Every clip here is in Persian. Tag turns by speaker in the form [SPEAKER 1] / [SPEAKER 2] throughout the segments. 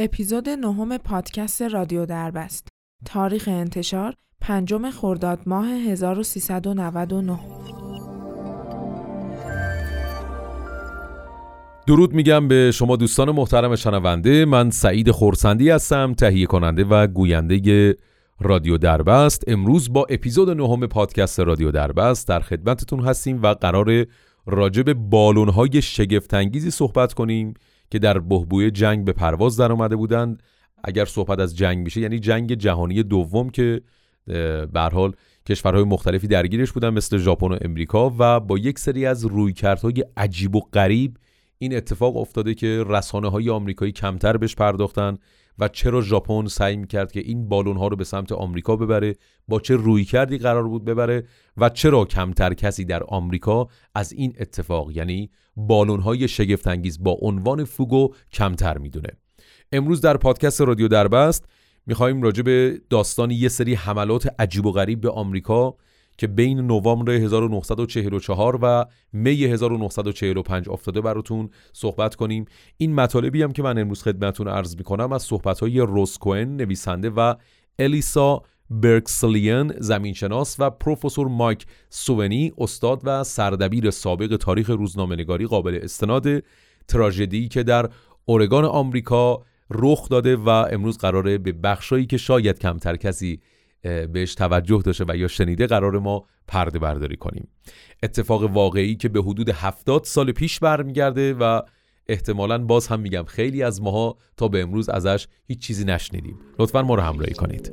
[SPEAKER 1] اپیزود نهم پادکست رادیو دربست. تاریخ انتشار پنجم خرداد ماه 1399
[SPEAKER 2] درود میگم به شما دوستان محترم شنونده. من سعید خورسندی هستم تهیه کننده و گوینده رادیو دربست. امروز با اپیزود نهم پادکست رادیو دربست در خدمتتون هستیم و قرار راجع به بالونهای شگفتانگیزی صحبت کنیم. که در بهبوی جنگ به پرواز در آمده بودند. اگر صحبت از جنگ میشه یعنی جنگ جهانی دوم که به حال کشورهای مختلفی درگیرش بودن مثل ژاپن و امریکا و با یک سری از رویکردهای عجیب و غریب این اتفاق افتاده که رسانه های آمریکایی کمتر بهش پرداختن. و چرا ژاپن سعی می‌کرد که این بالون ها رو به سمت آمریکا ببره با چه روی کردی قرار بود ببره و چرا کمتر کسی در آمریکا از این اتفاق یعنی بالون های شگفت انگیز با عنوان فوگو کمتر می‌دونه. امروز در پادکست رادیو دربست می‌خوایم راجع به داستان یه سری حملات عجیب و غریب به آمریکا که بین نوامبر 1944 و می 1945 افتاده براتون صحبت کنیم. این مطالبی هم که من امروز خدمتون عرض می‌کنم از صحبت‌های روسکوئن نویسنده و الیسا برکسلیان زمینشناس و پروفسور مایک سوونی استاد و سردبیر سابق تاریخ روزنامه‌نگاری قابل استناد تراژدی که در اورگان آمریکا رخ داده و امروز قراره به بخشایی که شاید کمتر کسی بهش توجه داشته و یا شنیده قرار ما پرده برداری کنیم. اتفاق واقعی که به حدود 70 سال پیش برمیگرده و احتمالا باز هم میگم خیلی از ماها تا به امروز ازش هیچ چیزی نشنیدیم. لطفا ما رو همراهی کنید.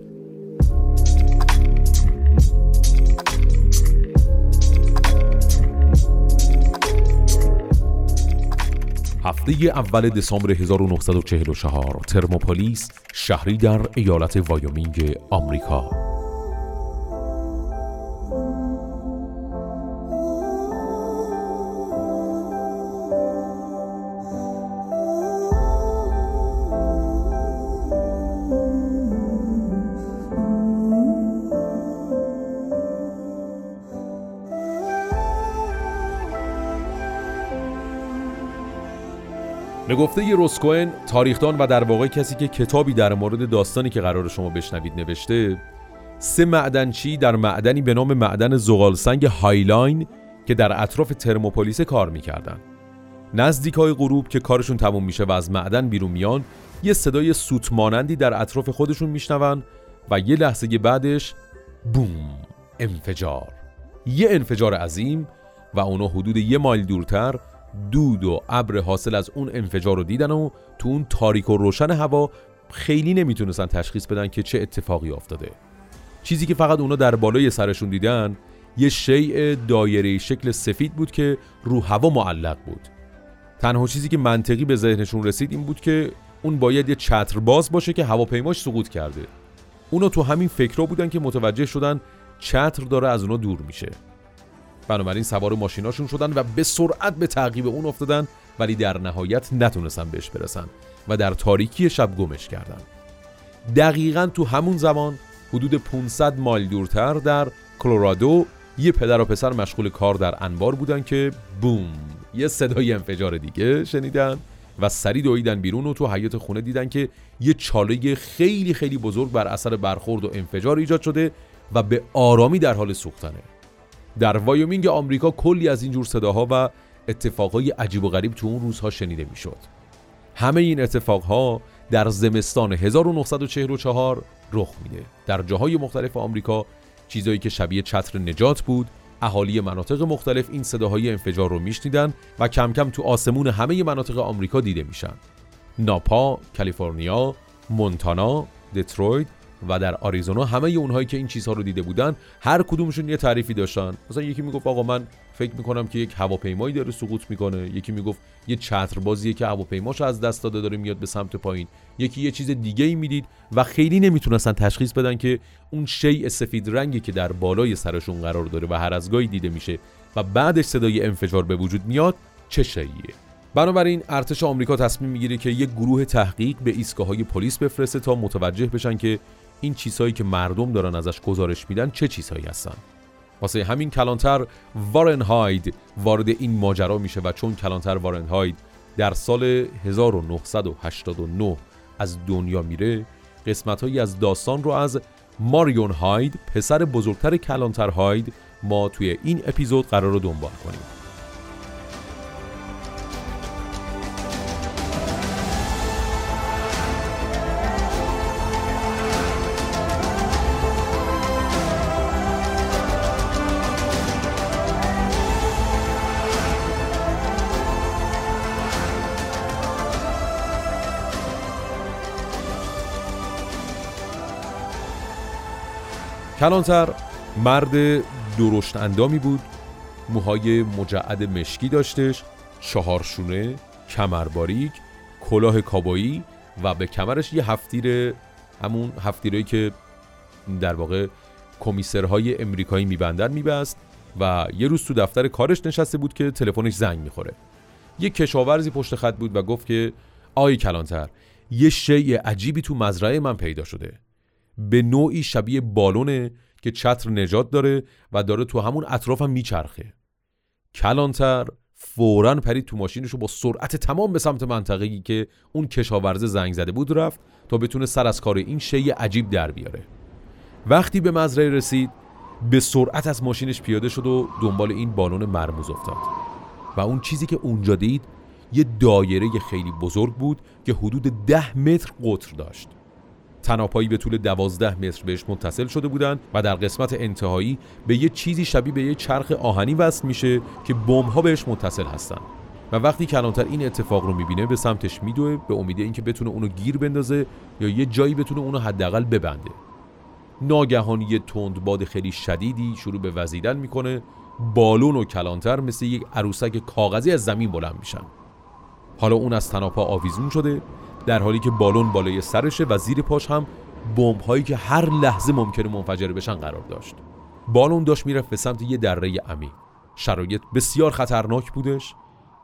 [SPEAKER 2] هفته اول دسامبر 1944 ترموپولیس شهری در ایالت وایومینگ آمریکا. به گفته روسکوئن تاریخدان و در واقع کسی که کتابی در مورد داستانی که قرار شما بشنوید نوشته سه معدنچی در معدنی به نام معدن زغالسنگ هایلاین که در اطراف ترموپولیس کار می‌کردن. نزدیک های غروب که کارشون تموم میشه و از معدن بیرون میان یه صدای سوت مانندی در اطراف خودشون میشنون و یه لحظه بعدش بوم انفجار. یه انفجار عظیم و اونا حدود یه مایل دورتر دود و ابر حاصل از اون انفجار رو دیدن و تو اون تاریک و روشن هوا خیلی نمی‌تونستن تشخیص بدن که چه اتفاقی افتاده. چیزی که فقط اونا در بالای سرشون دیدن یه شیء دایره شکل سفید بود که رو هوا معلق بود. تنها چیزی که منطقی به ذهنشون رسید این بود که اون باید یه چتر باز باشه که هواپیماش سقوط کرده. اونا تو همین فکرها بودن که متوجه شدن چتر داره از اونا دور میشه. بنابراین سوار ماشیناشون شدن و به سرعت به تعقیب اون افتادن ولی در نهایت نتونستن بهش برسن و در تاریکی شب گمش کردن. دقیقا تو همون زمان حدود 500 مایل دورتر در کلرادو یه پدر و پسر مشغول کار در انبار بودن که بوم یه صدای انفجار دیگه شنیدن و سری دویدن بیرون و تو حیات خونه دیدن که یه چاله خیلی خیلی بزرگ بر اثر برخورد و انفجار ایجاد شده و به آرامی در حال سوختنه. در وایومینگ آمریکا کلی از اینجور صداها و اتفاقهای عجیب و غریب تو اون روزها شنیده می‌شد. همه این اتفاقها در زمستان 1944 رخ میده. در جاهای مختلف آمریکا چیزایی که شبیه چتر نجات بود اهالی مناطق مختلف این صداهای انفجار رو میشنیدن و کم کم تو آسمون همه مناطق آمریکا دیده میشن. ناپا، کالیفرنیا، مونتانا، دترویت و در آریزونا همه اونهایی که این چیزها رو دیده بودن هر کدومشون یه تعریفی داشتن. مثلا یکی می‌گفت آقا من فکر می‌کنم که یک هواپیمایی داره سقوط می‌کنه. یکی می‌گفت یه چتر بازیه که هواپیماش از دست داده داره میاد به سمت پایین. یکی یه چیز دیگه ای می‌دید و خیلی نمی‌تونستن تشخیص بدن که اون شیء سفید رنگی که در بالای سرشون قرار داره و هر از گاهی دیده میشه و بعدش صدای انفجار به وجود میاد چه شیئیه بنابراین ارتش آمریکا تصمیم می‌گیره که یک گروه تحقیق به ایستگاه های پلیس بفرسته تا متوجه بشن که این چیزهایی که مردم دارن ازش گزارش میدن چه چیزهایی هستن؟ واسه همین کلانتر وارن هاید وارد این ماجرا میشه و چون کلانتر وارن هاید در سال 1989 از دنیا میره قسمت هایی از داستان رو از ماریون هاید پسر بزرگتر کلانتر هاید ما توی این اپیزود قرار رو دنبال کنیم. کلانتر مرد درشت اندامی بود موهای مجعد مشکی داشتش چهارشونه کمرباریک کلاه کابایی و به کمرش یه هفتیر همون هفتیرهایی که در واقع کمیسرهای امریکایی میبندن میبست و یه روز تو دفتر کارش نشسته بود که تلفنش زنگ می‌خوره. یه کشاورزی پشت خط بود و گفت که آی کلانتر یه شیء عجیبی تو مزرعه من پیدا شده. به نوعی شبیه بالونه که چتر نجات داره و داره تو همون اطرافم هم میچرخه. کلانتر فورا پرید تو ماشینش رو با سرعت تمام به سمت منطقه‌ای که اون کشاورزه زنگ زده بود رفت تا بتونه سر از کار این شی عجیب در بیاره. وقتی به مزرعه رسید به سرعت از ماشینش پیاده شد و دنبال این بالون مرموز افتاد. و اون چیزی که اونجا دید یه دایره خیلی بزرگ بود که حدود ده متر قطر داشت. تناپایی به طول دوازده متر بهش متصل شده بودند و در قسمت انتهایی به یه چیزی شبیه به یه چرخ آهنی وصل میشه که بمب ها بهش متصل هستن و وقتی کلانتر این اتفاق رو می‌بینه به سمتش میدوه به امید اینکه بتونه اونو گیر بندازه یا یه جایی بتونه اونو حداقل ببنده. ناگهان یه تند باد خیلی شدیدی شروع به وزیدن می‌کنه. بالون و کلانتر مثل یک عروسک کاغذی از زمین بلند میشن. حالا اون از تناپا آویزون شده در حالی که بالون بالای سرشه و زیر پاش هم بمب هایی که هر لحظه ممکنه منفجر بشن قرار داشت. بالون داشت می‌رفت به سمت یه دره عمیق. شرایط بسیار خطرناک بودش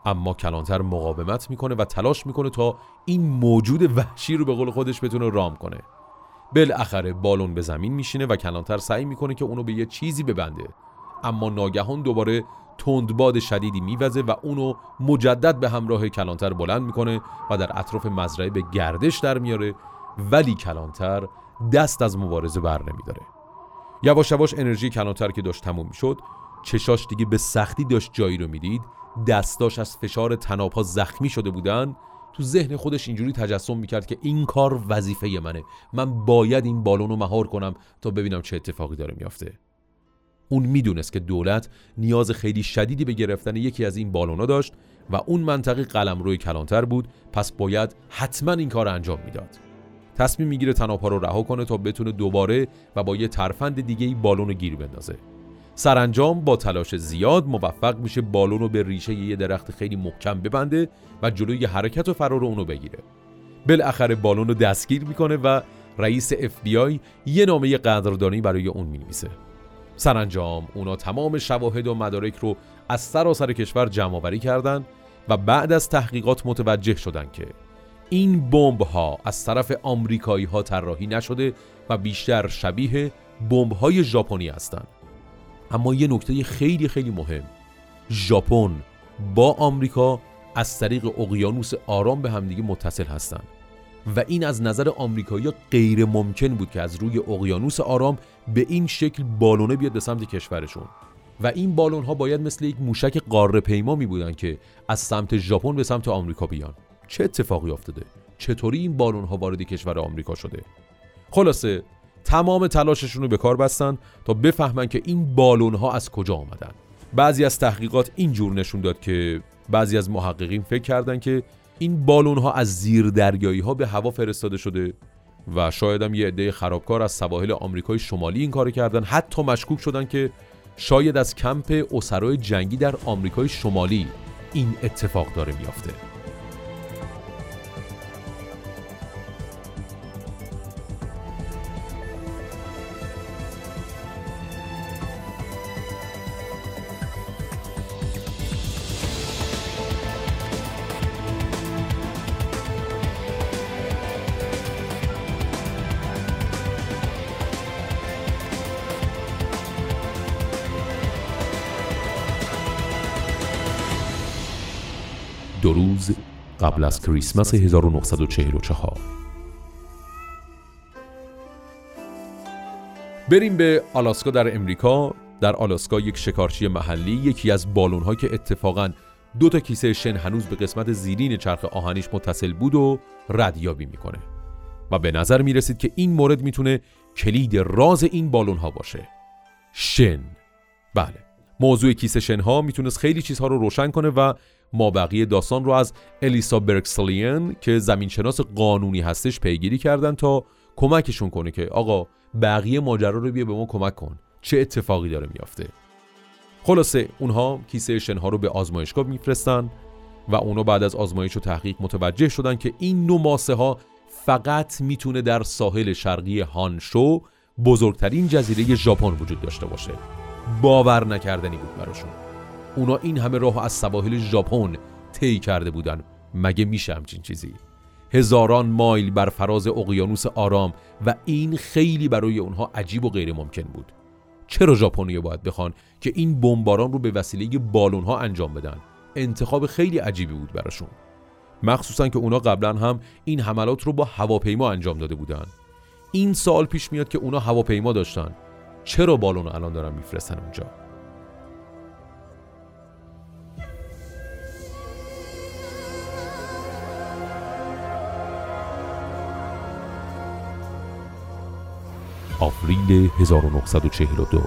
[SPEAKER 2] اما کلانتر مقاومت می‌کنه و تلاش می‌کنه تا این موجود وحشی رو به قول خودش بتونه رام کنه. بالاخره بالون به زمین میشینه و کلانتر سعی می‌کنه که اونو به یه چیزی ببنده. اما ناگهان دوباره تندباد شدیدی میوزه و اونو مجدد به همراه کلانتر بلند می‌کنه و در اطراف مزرعه به گردش در میاره ولی کلانتر دست از مبارزه بر نمیداره. یواش یواش انرژی کلانتر که داشت تموم می‌شد چشاش دیگه به سختی داشت جایی رو می‌دید. دستاش از فشار تنابها زخمی شده بودن. تو ذهن خودش اینجوری تجسم می‌کرد که این کار وظیفه منه. من باید این بالون رو مهار کنم تا ببینم چه اتفاقی داره میافته. اون می‌دونست که دولت نیاز خیلی شدیدی به گرفتن یکی از این بالونا داشت و اون منطقه قلم روی کلانتر بود پس باید حتما این کار انجام می‌داد. تصمیم می‌گیره تناپا رو رها کنه تا بتونه دوباره و با یه ترفند دیگه ای بالون گیر بندازه. سرانجام با تلاش زیاد موفق میشه بالون رو به ریشه یه درخت خیلی محکم ببنده و جلوی حرکت و فرار اونو بگیره. بالاخره بالون رو دستگیر می‌کنه و رئیس FBI یه نامه قدردانی برای اون می‌نویسه. سرانجام. اونا تمام شواهد و مدارک رو از سراسر کشور جمع آوری کردند و بعد از تحقیقات متوجه شدند که این بمب ها از طرف آمریکایی ها طراحی نشده و بیشتر شبیه بمب های ژاپنی هستند اما یه نکته خیلی خیلی مهم. ژاپن با آمریکا از طریق اقیانوس آرام به همدیگه متصل هستند و این از نظر آمریکایی غیر ممکن بود که از روی اقیانوس آرام به این شکل بالونه بیاد به سمت کشورشون. و این بالون ها باید مثل یک موشک قاره پیما می بودن که از سمت ژاپن به سمت آمریکا بیان. چه اتفاقی افتاده؟ چطوری این بالون ها وارد کشور آمریکا شده؟ خلاصه تمام تلاششون رو به کار بستن تا بفهمن که این بالون ها از کجا آمدن. بعضی از تحقیقات اینجور نشون داد که بعضی از محققین فکر کردن که این بالون ها از زیر دریایی ها به هوا فرستاده شده و شاید هم یه عده خرابکار از سواحل آمریکای شمالی این کار کردن. حتی مشکوک شدن که شاید از کمپ اسرای جنگی در آمریکای شمالی این اتفاق داره میافته. قبل از کریسمس 1944 بریم به آلاسکا در امریکا. در آلاسکا یک شکارچی محلی یکی از بالون‌ها که اتفاقاً دو تا کیسه شن هنوز به قسمت زیرین چرخ آهنیش متصل بود و ردیابی می‌کنه. و به نظر می‌رسید که این مورد می‌تونه کلید راز این بالونها باشه. شن. بله. موضوع کیسه شن ها می‌تونست خیلی چیزها رو روشن کنه و ما بقیه داستان رو از الیسا برکسلین که زمینشناس قانونی هستش پیگیری کردن تا کمکشون کنه که آقا بقیه ماجرا رو بیا به ما کمک کن. چه اتفاقی داره میافته؟ خلاصه اونها کیسه شنها رو به آزمایشگاه میفرستن و اونو بعد از آزمایش و تحقیق متوجه شدن که این نوع ماسه ها فقط می‌تونه در ساحل شرقی هانشو بزرگترین جزیره ژاپن وجود داشته باشه. باور نکردنی بود براشون. اونا این همه راه از سواحل ژاپن طی کرده بودن. مگه میشه همچین چیزی؟ هزاران مایل بر فراز اقیانوس آرام و این خیلی برای اونها عجیب و غیر ممکن بود. چرا ژاپنیا باید بخوان که این بمباران رو به وسیله بالون ها انجام بدن؟ انتخاب خیلی عجیبی بود براشون. مخصوصا که اونا قبلا هم این حملات رو با هواپیما انجام داده بودن. این سال پیش میاد که اونا هواپیما داشتن. چرا بالون الان دارن میفرستن اونجا؟ آوریل 1942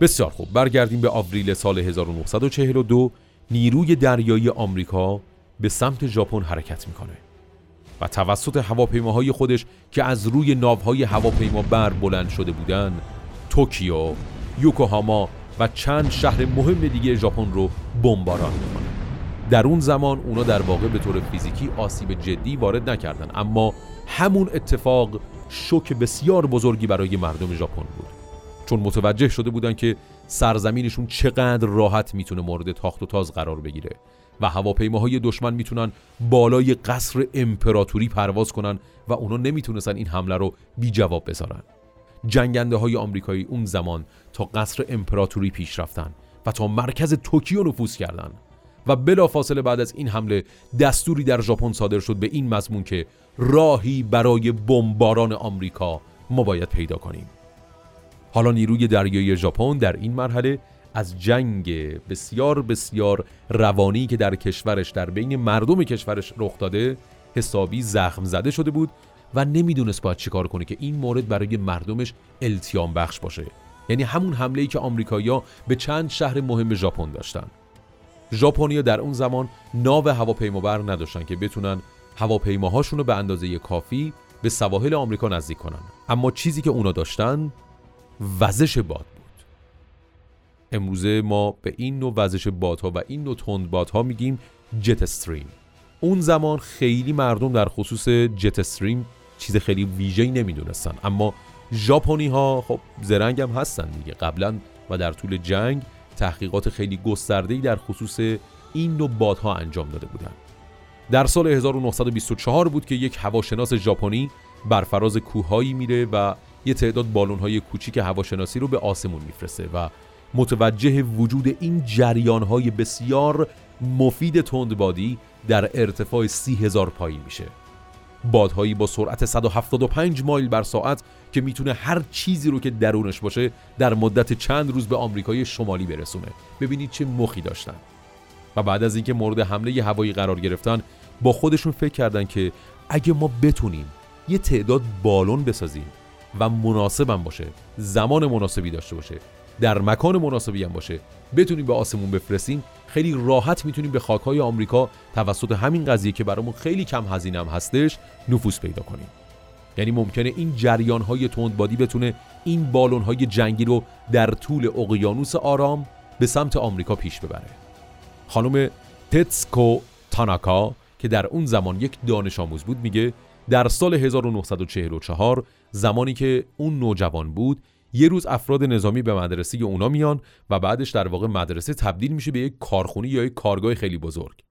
[SPEAKER 2] بسیار خوب. برگردیم به آوریل سال 1942 نیروی دریایی آمریکا به سمت ژاپن حرکت می‌کنه و توسط هواپیماهای خودش که از روی ناوهای هواپیما بر بلند شده بودند توکیو، یوکوهاما و چند شهر مهم دیگه ژاپن رو بمباران می‌کنه. در اون زمان اونا در واقع به طور فیزیکی آسیب جدی وارد نکردن. اما همون اتفاق شوک بسیار بزرگی برای مردم ژاپن بود. چون متوجه شده بودن که سرزمینشون چقدر راحت می‌تونه مورد تاخت و تاز قرار بگیره و هواپیماهای دشمن می‌تونن بالای قصر امپراتوری پرواز کنن و اونا نمی‌تونستن این حمله رو بی جواب بذارن. جنگنده های آمریکایی اون زمان تا قصر امپراتوری پیش رفتن و تا مرکز توکیو نفوذ کردند و بلافاصله بعد از این حمله دستوری در ژاپن صادر شد به این مضمون که راهی برای بمباران آمریکا ما باید پیدا کنیم. حالا نیروی دریایی ژاپن در این مرحله از جنگ بسیار بسیار روانی که در کشورش در بین مردم کشورش رخ داده حسابی زخم زده شده بود و نمی‌دونست باید چیکار کنه که این مورد برای مردمش التیام بخش باشه. یعنی همون حمله ای که آمریکایی‌ها به چند شهر مهم ژاپن داشتن. ژاپنیا در اون زمان ناو هواپیمابر نداشتن که بتونن هواپیماهاشون رو به اندازه کافی به سواحل آمریکا نزدیک کنن. اما چیزی که اونا داشتن وزش باد بود. امروزه ما به این نوع وزش بادها و این نوع تند بادها میگیم جت استریم اون زمان خیلی مردم در خصوص جت استریم چیز خیلی ویژه‌ای نمی‌دونستن. اما ژاپنی ها خب زرنگ هم هستن دیگه. قبلا و در طول جنگ تحقیقات خیلی گسترده‌ای در خصوص این نوع بادها انجام داده بودند. در سال 1924 بود که یک هواشناس ژاپنی بر فراز کوههایی میره و یه تعداد بالونهای کوچیک هواشناسی رو به آسمون میفرسته و متوجه وجود این جریانهای بسیار مفید تندبادی در ارتفاع سی هزار پایی میشه بادهایی با سرعت 175 مایل بر ساعت که می‌تونه هر چیزی رو که درونش باشه در مدت چند روز به آمریکای شمالی برسونه. ببینید چه مخی داشتن. و بعد از اینکه مورد حمله هوایی قرار گرفتن با خودشون فکر کردن که اگه ما بتونیم یه تعداد بالون بسازیم و مناسبم باشه زمان مناسبی داشته باشه در مکان مناسبی هم باشه بتونیم به آسمون بفرستیم خیلی راحت می‌تونیم به خاکهای آمریکا توسط همین قضیه که برامون خیلی کم هزینه هم هستش نفوذ پیدا کنیم. یعنی ممکنه این جریان های تندبادی بتونه این بالون های جنگی رو در طول اقیانوس آرام به سمت آمریکا پیش ببره. خانم تتسکو تاناکا که در اون زمان یک دانش آموز بود میگه در سال 1944 زمانی که اون نوجوان بود یه روز افراد نظامی به مدرسه اونا میان و بعدش در واقع مدرسه تبدیل میشه به یک کارخونی یا یک کارگاه خیلی بزرگ.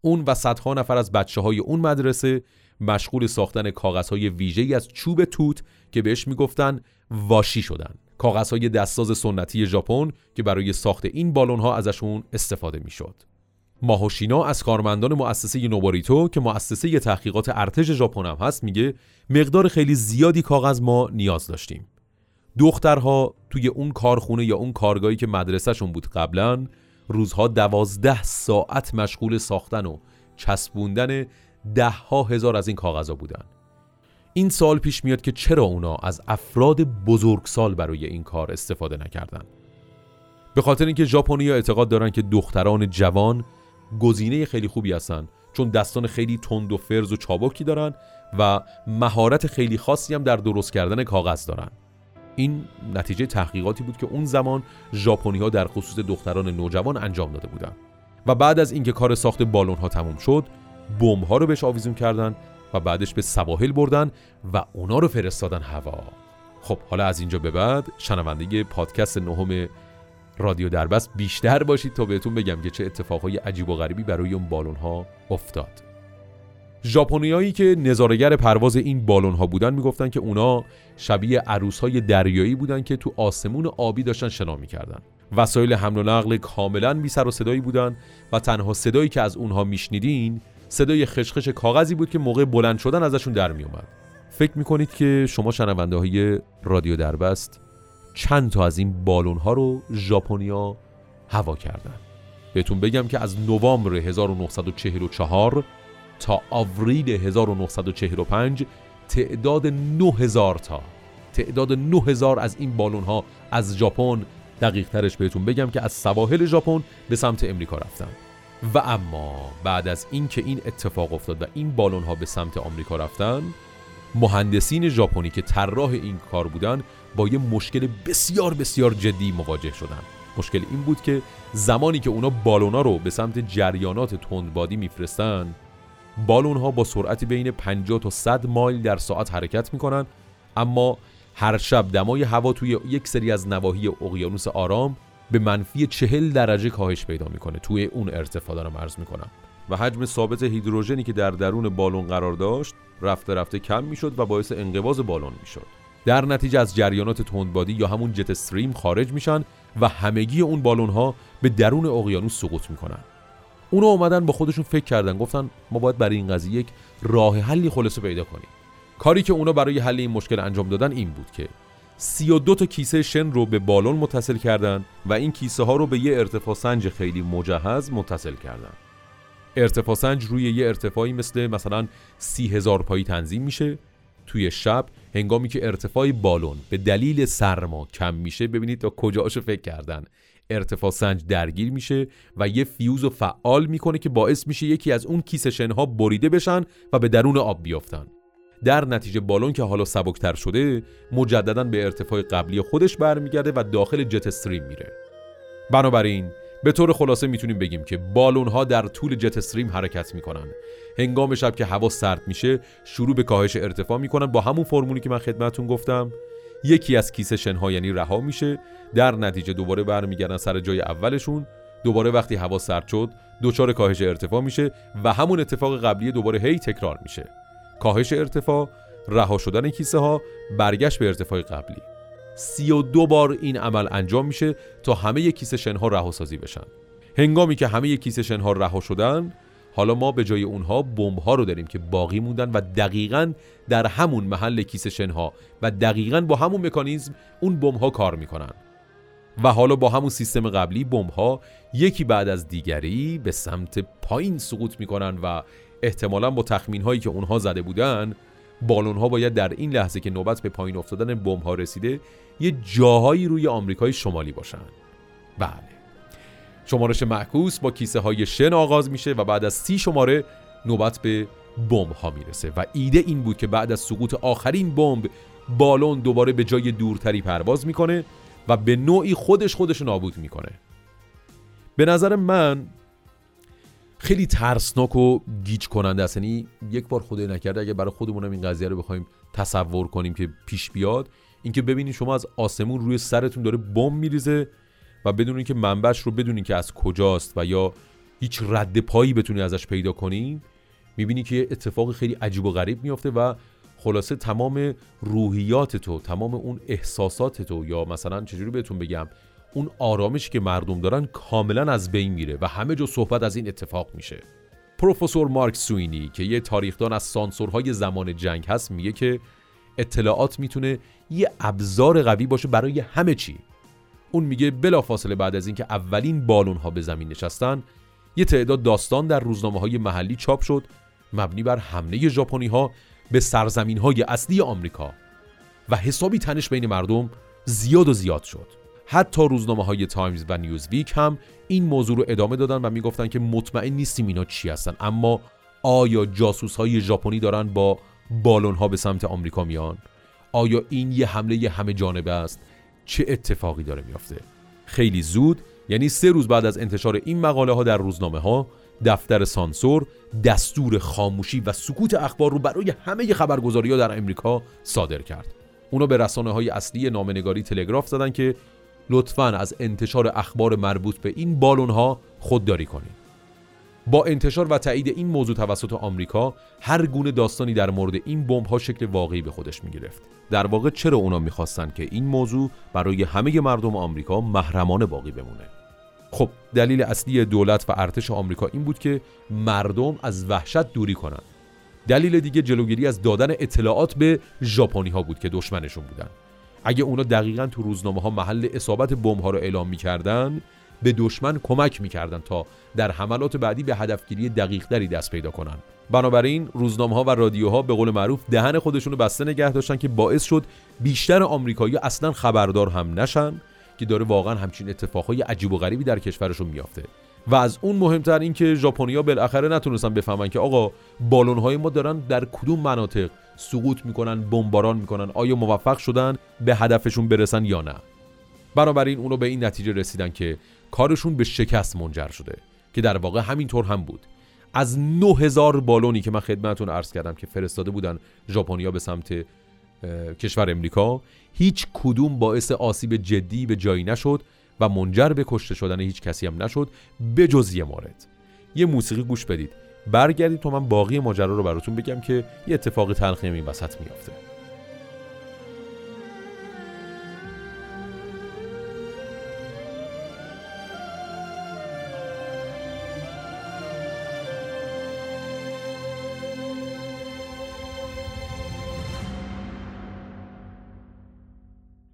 [SPEAKER 2] اون و صدها نفر از بچه های اون مدرسه مشغول ساختن کاغذ های ویژه از چوب توت که بهش می‌گفتن واشی شدن. کاغذ های دستساز سنتی ژاپن که برای ساخت این بالون ها ازشون استفاده می‌شد. ماهوشینا از کارمندان مؤسسه نوباریتو که مؤسسه تحقیقات ارتش ژاپن هم هست میگه مقدار خیلی زیادی کاغذ ما نیاز داشتیم. دخترها توی اون کارخونه یا اون کارگاهی که مدرسهشون بود قبلا روزها دوازده ساعت مشغول ساختن و چسبوندن ده ها هزار از این کاغذها بودن. این سال پیش میاد که چرا اونا از افراد بزرگسال برای این کار استفاده نکردن؟ به خاطر اینکه ژاپنی‌ها اعتقاد دارن که دختران جوان گزینه خیلی خوبی هستن چون دستان خیلی تند و فرز و چابکی دارن و مهارت خیلی خاصی هم در درست کردن کاغذ دارن. این نتیجه تحقیقاتی بود که اون زمان ژاپنی ها در خصوص دختران نوجوان انجام داده بودن. و بعد از اینکه کار ساخت بالون ها تموم شد بمب ها رو بهش آویزون کردن و بعدش به سواحل بردن و اونا رو فرستادن هوا. خب حالا از اینجا به بعد شنونده پادکست نهم رادیو دربست بیشتر باشید تا بهتون بگم که چه اتفاقهای عجیب و غریبی برای اون بالون ها افتاد. ژاپنیایی که نظارگر پرواز این بالون ها بودن می‌گفتن که اونا شبیه عروس های دریایی بودن که تو آسمون آبی داشتن شنا می‌کردن. وسایل حمل و نقل کاملا بی سر و صدایی بودن و تنها صدایی که از اونها میشنیدین صدای خشخش کاغذی بود که موقع بلند شدن ازشون در میومد فکر می‌کنید که شما شنونده های رادیو دربست چند تا از این بالون ها رو ژاپنیا هوا کردن؟ بهتون بگم که از نوامبر 1944 تا آوریل 1945 تعداد 9000 تا. تعداد 9000 از این بالون ها از ژاپن دقیق ترش بهتون بگم که از سواحل ژاپن به سمت امریکا رفتن. و اما بعد از اینکه این اتفاق افتاد و این بالون ها به سمت آمریکا رفتن مهندسین ژاپنی که طراح این کار بودن با یه مشکل بسیار بسیار جدی مواجه شدن. مشکل این بود که زمانی که اونا بالونا رو به سمت جریانات تندبادی میفرستن بالون ها با سرعتی بین 50 تا 100 مایل در ساعت حرکت می‌کنن. اما هر شب دمای هوا توی یک سری از نواحی اقیانوس آرام به منفی 40 درجه کاهش پیدا می‌کنه. توی اون ارتفاع دارم عرض می‌کنم. و حجم ثابت هیدروژنی که در درون بالون قرار داشت رفته رفته کم می‌شد و باعث انقباض بالون می‌شد. در نتیجه از جریانات تندبادی یا همون جت استریم خارج میشن و همگی اون بالون ها به درون اقیانوس سقوط می‌کنن. اونا اومدن با خودشون فکر کردن. گفتن ما باید برای این قضیه یک راه حلی خلاصه پیدا کنیم. کاری که اونا برای حل این مشکل انجام دادن این بود که 32 تا کیسه شن رو به بالون متصل کردن و این کیسه ها رو به یه ارتفاع سنج خیلی مجهز متصل کردن. ارتفاع سنج روی یه ارتفاعی مثل مثلا سی هزار پایی تنظیم میشه. توی شب هنگامی که ارتفاع بالون به دلیل سرما کم میشه ببینید تا کجاشو فکر کردن. ارتفاع سنج درگیر میشه و یه فیوز رو فعال می‌کنه که باعث میشه یکی از اون کیسه شنها بریده بشن و به درون آب بیافتن. در نتیجه بالون که حالا سبکتر شده مجددا به ارتفاع قبلی خودش برمیگرده و داخل جت استریم میره. بنابراین به طور خلاصه می‌تونیم بگیم که بالون ها در طول جت استریم حرکت می‌کنن. هنگام شب که هوا سرد میشه شروع به کاهش ارتفاع می‌کنن با همون فرمولی که من خدمتتون گفتم. یکی از کیسه شنها یعنی رها میشه. در نتیجه دوباره برمیگردن سر جای اولشون. دوباره وقتی هوا سرد شد دچار کاهش ارتفاع میشه و همون اتفاق قبلی دوباره هی تکرار میشه. کاهش ارتفاع رها شدن کیسه ها برگشت به ارتفاع قبلی. سی و دو بار این عمل انجام میشه تا همه کیسه شنها رهاسازی بشن. هنگامی که همه کیسه شنها رها شدن حالا ما به جای اونها بمب ها رو داریم که باقی موندن و دقیقا در همون محل کیسه شنها و دقیقا با همون مکانیزم اون بمب ها کار می‌کنن. و حالا با همون سیستم قبلی بمب ها یکی بعد از دیگری به سمت پایین سقوط می‌کنن و احتمالا با تخمین هایی که اونها زده بودن بالون ها باید در این لحظه که نوبت به پایین افتادن بمب ها رسیده یه جاهایی روی آمریکای شمالی باشن. بله. شمارش معکوس با کیسه های شن آغاز میشه و بعد از سی شماره نوبت به بمب ها می‌رسه. و ایده این بود که بعد از سقوط آخرین بمب بالون دوباره به جای دورتری پرواز می‌کنه و به نوعی خودش خودش نابود می‌کنه. به نظر من خیلی ترسناک و گیج کننده است. یعنی یک بار خدای نکرده اگه برای خودمونم این قضیه رو بخوایم تصور کنیم که پیش بیاد اینکه ببینید شما از آسمون روی سرتون داره بمب میریزه و بدون اینکه منبعش رو بدونین که از کجاست و یا هیچ رد پایی بتونی ازش پیدا کنی می‌بینی که اتفاق خیلی عجیب و غریب میافته و خلاصه تمام روحیات تو تمام اون احساسات تو یا مثلا چجوری بهتون بگم اون آرامشی که مردم دارن کاملا از بین میره و همه جا صحبت از این اتفاق میشه. پروفسور مارک سوینی که یه تاریخدان از سانسورهای زمان جنگ هست میگه که اطلاعات می‌تونه یه ابزار قوی باشه برای همه چی. اون میگه بلافاصله بعد از اینکه اولین بالون ها به زمین نشستن یه تعداد داستان در روزنامه های محلی چاپ شد مبنی بر حمله ژاپنی ها به سرزمین های اصلی آمریکا. و حسابی تنش بین مردم زیاد و زیاد شد. حتی روزنامه های تایمز و نیوزویک هم این موضوع رو ادامه دادن و می‌گفتن که مطمئن نیستیم اینا چی هستن. اما آیا جاسوس های ژاپنی دارن با بالون ها به سمت آمریکا میان؟ آیا این یه حمله همه جانبه است؟ چه اتفاقی داره میافته. خیلی زود یعنی سه روز بعد از انتشار این مقاله ها در روزنامه ها دفتر سانسور دستور خاموشی و سکوت اخبار رو برای همه خبرگزاری ها در امریکا صادر کرد. اونا به رسانه های اصلی نامنگاری تلگراف زدن که لطفا از انتشار اخبار مربوط به این بالون ها خودداری کنید. با انتشار و تایید این موضوع توسط آمریکا هر گونه داستانی در مورد این بمب ها شکل واقعی به خودش می گرفت در واقع چرا اونا می‌خواستن که این موضوع برای همه مردم آمریکا محرمانه باقی بمونه؟ خب دلیل اصلی دولت و ارتش آمریکا این بود که مردم از وحشت دوری کنند. دلیل دیگه جلوگیری از دادن اطلاعات به ژاپنی ها بود که دشمنشون بودن. اگه اونا دقیقا تو روزنامه ها محل اصابت بمب ها رو اعلام می‌کردن به دشمن کمک می‌کردن تا در حملات بعدی به هدفگیری دقیقتری دست پیدا کنن بنابراین روزنامه ها و رادیوها به قول معروف دهن خودشون رو بسته نگه داشتن که باعث شد بیشتر آمریکایی اصلا خبردار هم نشن که داره واقعا همچین اتفاقهای عجیب و غریبی در کشورشون میافته. و از اون مهمتر این که ژاپنیا بالاخره نتونستن بفهمن که آقا بالونهای ما دارن در کدوم مناطق سقوط می‌کنن بمباران می‌کنن آیا موفق شدن به هدفشون برسن یا نه. بنابراین اونو به این نتیجه رسیدن که کارشون به شکست منجر شده که در واقع همینطور هم بود. از 9000 بالونی که من خدمتتون عرض کردم که فرستاده بودن ژاپنیا به سمت کشور امریکا هیچ کدوم باعث آسیب جدی به جایی نشد و منجر به کشته شدن هیچ کسی هم نشد به جز یه مورد. یه موسیقی گوش بدید. برگردید تو من باقی ماجرا رو براتون بگم که یه اتفاق تلخی این وسط میافته.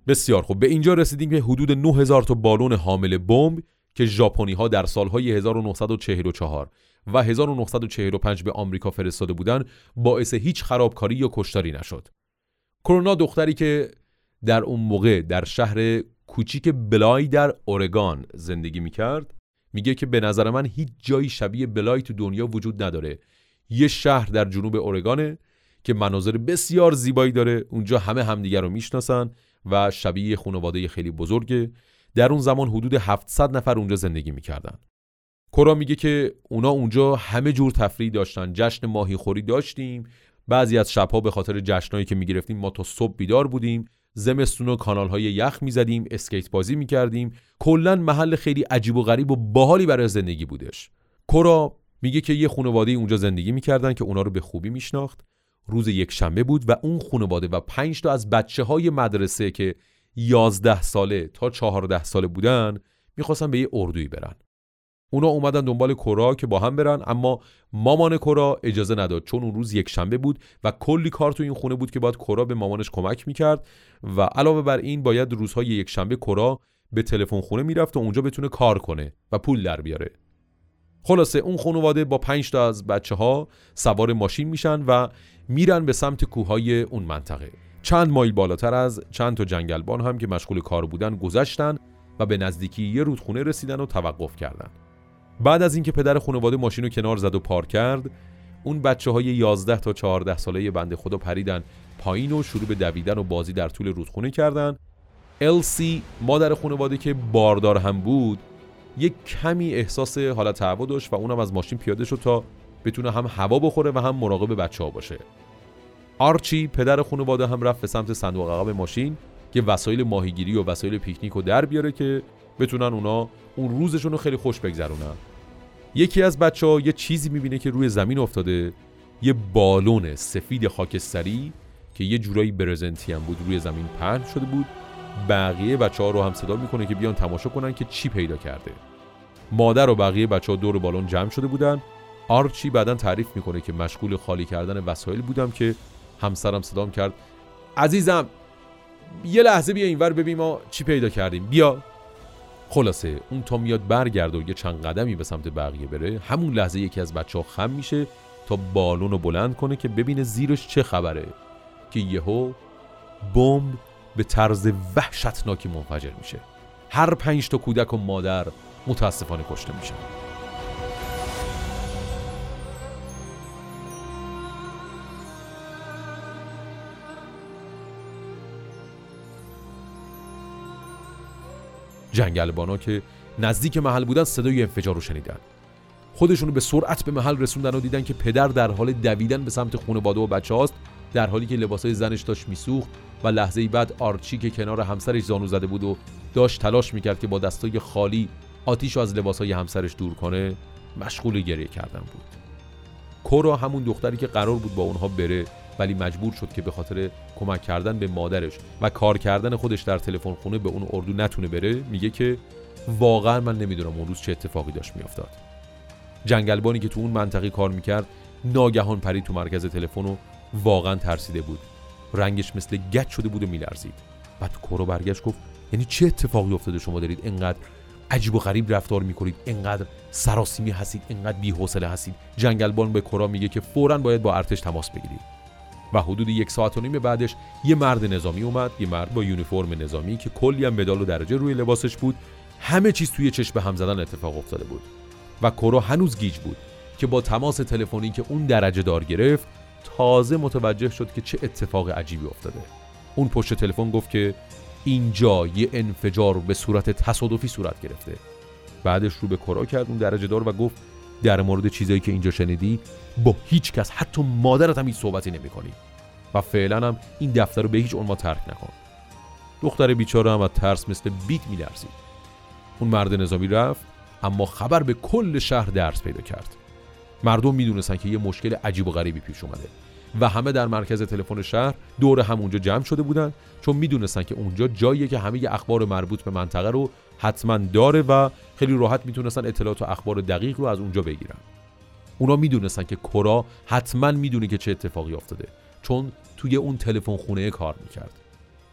[SPEAKER 2] بسیار خوب. به اینجا رسیدیم که حدود 9000 تا بالون حامل بمب که ژاپنی ها در سالهای 1944 و 1945 به آمریکا فرستاده بودند باعث هیچ خرابکاری یا کشتاری نشد. کرونا دختری که در اون موقع در شهر کوچیک بلای در اورگان زندگی می‌کرد میگه که به نظر من هیچ جایی شبیه بلای تو دنیا وجود نداره. یه شهر در جنوب اورگانه که مناظر بسیار زیبایی داره. اونجا همه همدیگر رو می‌شناسن. و شبیه خانواده خیلی بزرگه. در اون زمان حدود 700 نفر اونجا زندگی می‌کردن. کورا میگه که اونا اونجا همه جور تفریح داشتن. جشن ماهی خوری داشتیم. بعضی از شبها به خاطر جشنایی که می‌گرفتیم ما تا صبح بیدار بودیم. زمستون و کانال های یخ می‌زدیم اسکیت بازی می‌کردیم. کلا محل خیلی عجیب و غریب و باحالی برای زندگی بودش. کورا میگه که یه خانواده اونجا زندگی می‌کردن که اونا رو به خوبی میشناخت. روز یک شنبه بود و اون خانواده و پنج تا از بچه های مدرسه که 11 ساله تا 14 ساله بودن می‌خواستن به یه اردویی برن. اونا اومدن دنبال کورا که با هم برن اما مامان کورا اجازه نداد چون اون روز یک شنبه بود و کلی کار تو این خونه بود که باید کورا به مامانش کمک می‌کرد و علاوه بر این باید روزهای یک شنبه کورا به تلفن خونه می‌رفت و اونجا بتونه کار کنه و پول در بیاره. خلاصه اون خانواده با پنج تا از بچه ها سوار ماشین میشن و میرن به سمت کوههای اون منطقه. چند مایل بالاتر از چند تا جنگلبان هم که مشغول کار بودن گذشتن و به نزدیکی یه رودخونه رسیدن و توقف کردن. بعد از اینکه پدر خانواده ماشین رو کنار زد و پارک کرد اون بچه های 11 تا 14 ساله بنده خدا پریدن پایین و شروع به دویدن و بازی در طول رودخونه کردن. السی مادر خانواده که باردار هم بود یک کمی احساس حالت تعبا داشت و اونم از ماشین پیاده شد تا بتونه هم هوا بخوره و هم مراقب بچه ها باشه. آرچی پدر خانواده هم رفت به سمت صندوق عقب ماشین که وسایل ماهیگیری و وسایل پیکنیک رو در بیاره که بتونن اونا اون روزشون رو خیلی خوش بگذرونن. یکی از بچه ها یه چیزی می‌بینه که روی زمین افتاده یه بالون سفید خاکستری که یه جورایی برزنتی هم بود روی زمین پهن شده بود. بقیه بچه ها رو هم صدا می‌کنه که بیان تماشا کنن که چی پیدا کرده. مادر و بقیه بچه ها دور بالون جمع شده بودن. آرچی بعدا تعریف می‌کنه که مشغول خالی کردن وسایل بودم که همسرم صدام کرد. عزیزم یه لحظه بیا اینور ببین ما چی پیدا کردیم. بیا. خلاصه اون تا میاد برگرده و یه چند قدمی به سمت بقیه بره همون لحظه یکی از بچه ها خم میشه تا بالون رو بلند کنه که ببینه زیرش چه خبره. که یهو بمب به طرز وحشتناکی منفجر میشه. هر پنج تا کودک و مادر متاسفانه کشته میشن. جنگلبانا که نزدیک محل بودن صدای انفجار رو شنیدن. خودشونو به سرعت به محل رسوندن و دیدن که پدر در حال دویدن به سمت خانواده و بچه هاست در حالی که لباسای زنش داشت میسوخت و لحظه بعد آرچی که کنار همسرش زانو زده بود و داشت تلاش می‌کرد که با دستای خالی آتیش از لباسای همسرش دور کنه مشغول گریه کردن بود. کورا همون دختری که قرار بود با اونها بره ولی مجبور شد که به خاطر کمک کردن به مادرش و کار کردن خودش در تلفن خونه به اون اردو نتونه بره میگه که واقعا من نمی‌دونم اون روز چه اتفاقی داشت میافتاد. جنگلبانی که تو اون منطقه کار می‌کرد ناگهان پرید تو مرکز تلفن و واقعا ترسیده بود. رنگش مثل گچ شده بود و میلرزید. بعد کورو برگشت گفت یعنی چه اتفاقی افتاده شما دارید؟ انقدر عجیب و غریب رفتار می‌کنید انقدر سراسیمی هستید انقدر بی‌حوصله هستید. جنگلبان به کورا میگه که فورا باید با ارتش تماس بگیرید. و حدود یک ساعت و نیم بعدش یه مرد نظامی اومد یه مرد با یونیفرم نظامی که کلی هم مدال و درجه روی لباسش بود. همه چیز توی چشم هم زدن اتفاق افتاده بود. و کورو هنوز گیج بود که با تماس تلفنی که اون درجه دار گرفت تازه متوجه شد که چه اتفاق عجیبی افتاده. اون پشت تلفن گفت که اینجا یه انفجار به صورت تصادفی صورت گرفته. بعدش رو به کرا کرد اون درجه دار و گفت در مورد چیزایی که اینجا شنیدی با هیچ کس حتی مادرت هم هیچ صحبتی نمی‌کنی. و فعلا هم این دفتر رو به هیچ عنوان ترک نکن. دختر بیچاره هم از ترس مثل بیت میلرزید. اون مرد نظامی رفت اما خبر به کل شهر درس پیدا کرد. مردم می‌دونستن که یه مشکل عجیب و غریبی پیش اومده. و همه در مرکز تلفن شهر دور همونجا جمع شده بودن چون می‌دونستن که اونجا جاییه که همه اخبار مربوط به منطقه رو حتما داره و خیلی راحت می‌تونستن اطلاعات و اخبار دقیق رو از اونجا بگیرن. اونا می‌دونستن که کرا حتما می‌دونه که چه اتفاقی افتاده چون توی اون تلفن خونه کار می‌کرد.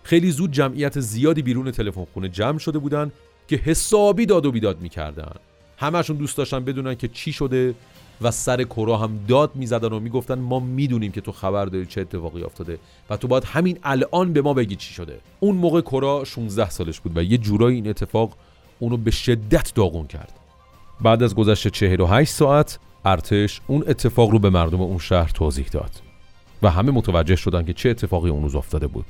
[SPEAKER 2] خیلی زود جمعیت زیادی بیرون تلفن خونه جمع شده بودن که حسابی داد و بیداد می‌کردن. همشون دوست داشتن بدونن که چی شده و سر کرا هم داد می‌زدن و می‌گفتن ما می‌دونیم که تو خبر داری چه اتفاقی افتاده و تو باید همین الان به ما بگی چی شده. اون موقع کرا 16 سالش بود و یه جورایی این اتفاق اونو به شدت داغون کرد. بعد از گذشت 48 ساعت ارتش اون اتفاق رو به مردم اون شهر توضیح داد و همه متوجه شدن که چه اتفاقی اون روز افتاده بود.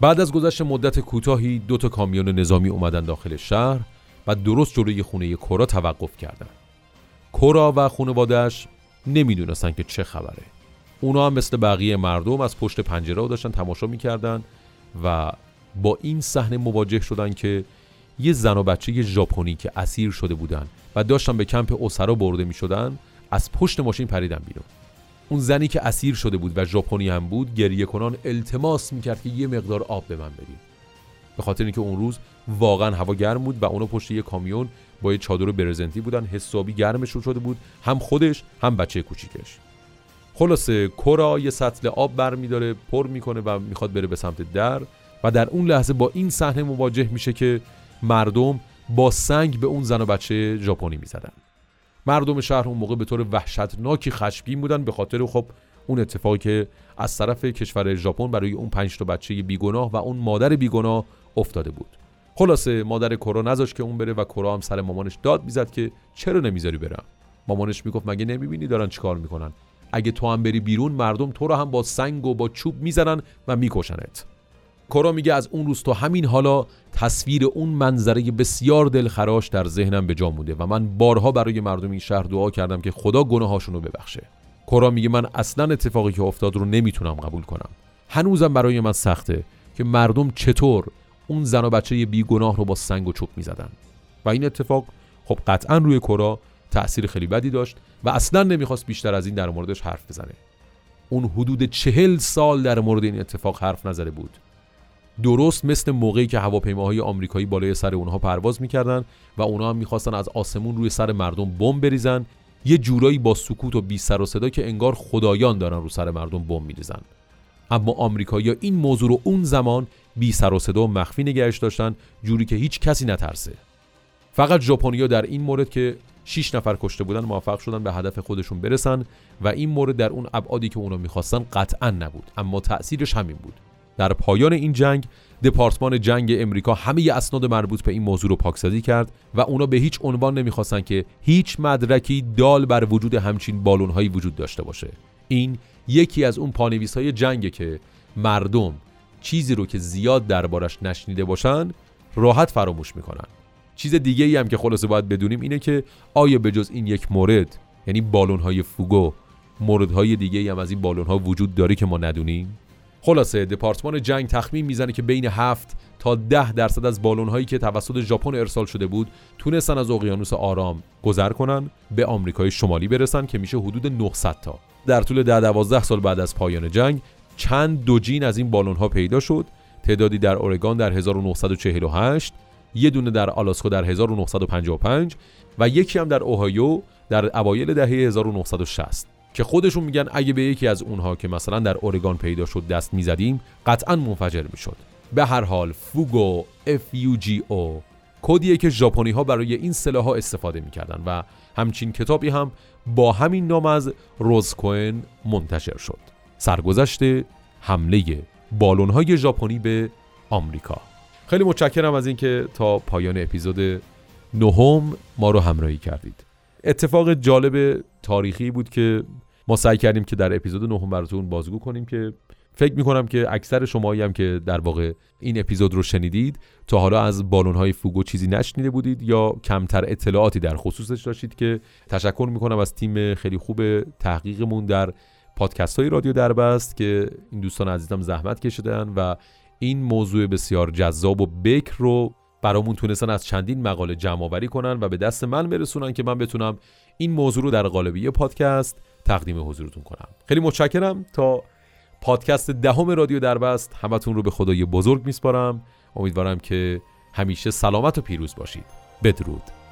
[SPEAKER 2] بعد از گذشت مدت کوتاهی دو تا کامیون نظامی اومدن داخل شهر و درست جلوی خونه کورا توقف کردند. کورا و خانوادهش نمی‌دونستن که چه خبره. اونا هم مثل بقیه مردم از پشت پنجره داشتن تماشا می‌کردن و با این صحنه مواجه شدن که یه زن و بچه ژاپنی که اسیر شده بودن و داشتن به کمپ اوسرا برده می شدن از پشت ماشین پریدن بیرون. اون زنی که اسیر شده بود و ژاپنی هم بود گریه کنان التماس می‌کرد که یه مقدار آب به من بدید به خاطر اینکه اون روز واقعا هوا گرم بود و اونو پشت یه کامیون با یه چادر برزنتی بودن. حسابی گرمشون شده بود. هم خودش هم بچه کوچیکش. خلاصه کورا یه سطل آب برمیداره پر می‌کنه و می‌خواد بره به سمت در. و در اون لحظه با این صحنه مواجه میشه که مردم با سنگ به اون زن و بچه ژاپنی می‌زدن. مردم شهر اون موقع به طور وحشتناکی خشمگین بودن به خاطر خب اون اتفاقی که از طرف کشور ژاپن برای اون پنج تا بچه بیگناه و اون مادر بیگناه افتاده بود. خلاصه مادر کرا نذاش که اون بره و کرا هم سر مامانش داد می‌زد که چرا نمی‌ذاری برم؟ مامانش می‌گفت مگه نمی‌بینی دارن چیکار می‌کنن؟ اگه تو هم بری بیرون مردم تو رو هم با سنگ و با چوب می‌زنن و میکشنت. کورا میگه از اون روز تا همین حالا تصویر اون منظره بسیار دلخراش در ذهنم به جا مونده و من بارها برای مردم این شهر دعا کردم که خدا گناهاشون رو ببخشه. کورا میگه من اصلا اتفاقی که افتاد رو نمی‌تونم قبول کنم. هنوزم برای من سخته که مردم چطور اون زن و بچه بیگناه رو با سنگ و چوب می‌زدن. و این اتفاق خب قطعا روی کورا تأثیر خیلی بدی داشت و اصلا نمی‌خواست بیشتر از این در موردش حرف بزنه. اون حدود چهل سال در مورد این اتفاق حرف نزده بود. درست مثل موقعی که هواپیماهای آمریکایی بالای سر اونها پرواز می‌کردن و اونها هم می‌خواستن از آسمون روی سر مردم بمب بریزن یه جورایی با سکوت و بی سر و صدا که انگار خدایان دارن رو سر مردم بمب میریزن. اما آمریکایی‌ها این موضوع رو اون زمان بی سر و صدا و مخفی نگهش داشتن جوری که هیچ کسی نترسه. فقط ژاپنیا در این مورد که 6 نفر کشته بودن موفق شدن به هدف خودشون برسن و این مورد در اون ابعادی که اونا می‌خواستن قطعا نبود. اما تأثیرش همین بود. در پایان این جنگ دپارتمان جنگ امریکا همه اسناد مربوط به این موضوع رو پاکسازی کرد و اونا به هیچ عنوان نمی‌خواستن که هیچ مدرکی دال بر وجود همچین بالونهایی وجود داشته باشه. این یکی از اون پانویس های جنگه که مردم چیزی رو که زیاد دربارش نشنیده باشن راحت فراموش می‌کنن. چیز دیگه ای هم که خلاصه باید بدونیم اینه که آیا به جز این یک مورد یعنی بالون های فوگو موردهای دیگه ای هم از این بالون ها وجود داره که ما ندونیم؟ خلاصه دپارتمان جنگ تخمین می‌زنه که بین 7 تا 10 درصد از بالون هایی که توسط ژاپن ارسال شده بود تونستن از اقیانوس آرام گذر کنن به آمریکای شمالی برسن که میشه حدود 900 تا. در طول 10 12 سال بعد از پایان جنگ چند دوجین از این بالون ها پیدا شد. تعدادی در اورگان در 1948 یه دونه در آلاسکا در 1955 و یکی هم در اوهایو در اوایل دهه 1960 که خودشون میگن اگه به یکی از اونها که مثلا در اورگان پیدا شد دست می‌زدیم قطعا منفجر می‌شد. به هر حال فوگو او کدیه که ژاپنی ها برای این سلاح ها استفاده می‌کردن و همچین کتابی هم با همین نام از روزکوئن منتشر شد. سرگذشت حمله بالون های ژاپنی به آمریکا. خیلی متشکرم از اینکه تا پایان اپیزود نهم ما رو همراهی کردید. اتفاق جالب تاریخی بود که ما سعی کردیم که در اپیزود نهم براتون بازگو کنیم که فکر می‌کنم که اکثر شمایی هم که در واقع این اپیزود رو شنیدید تا حالا از بالون های فوگو چیزی نشنیده بودید یا کمتر اطلاعاتی در خصوصش داشتید که تشکر می‌کنم از تیم خیلی خوب تحقیقمون در پادکست های رادیو دربست که این دوستان عزیزم زحمت کشیدن و این موضوع بسیار جذاب و بکر رو برامون تونستن از چندین مقاله جمع آوری کنن و به دست من برسونن که من بتونم این موضوع رو در قالب یه پادکست تقدیم حضورتون کنم. خیلی متشکرم. تا پادکست دهم رادیو دربست همتون رو به خدای بزرگ میسپارم. امیدوارم که همیشه سلامت و پیروز باشید. بدرود.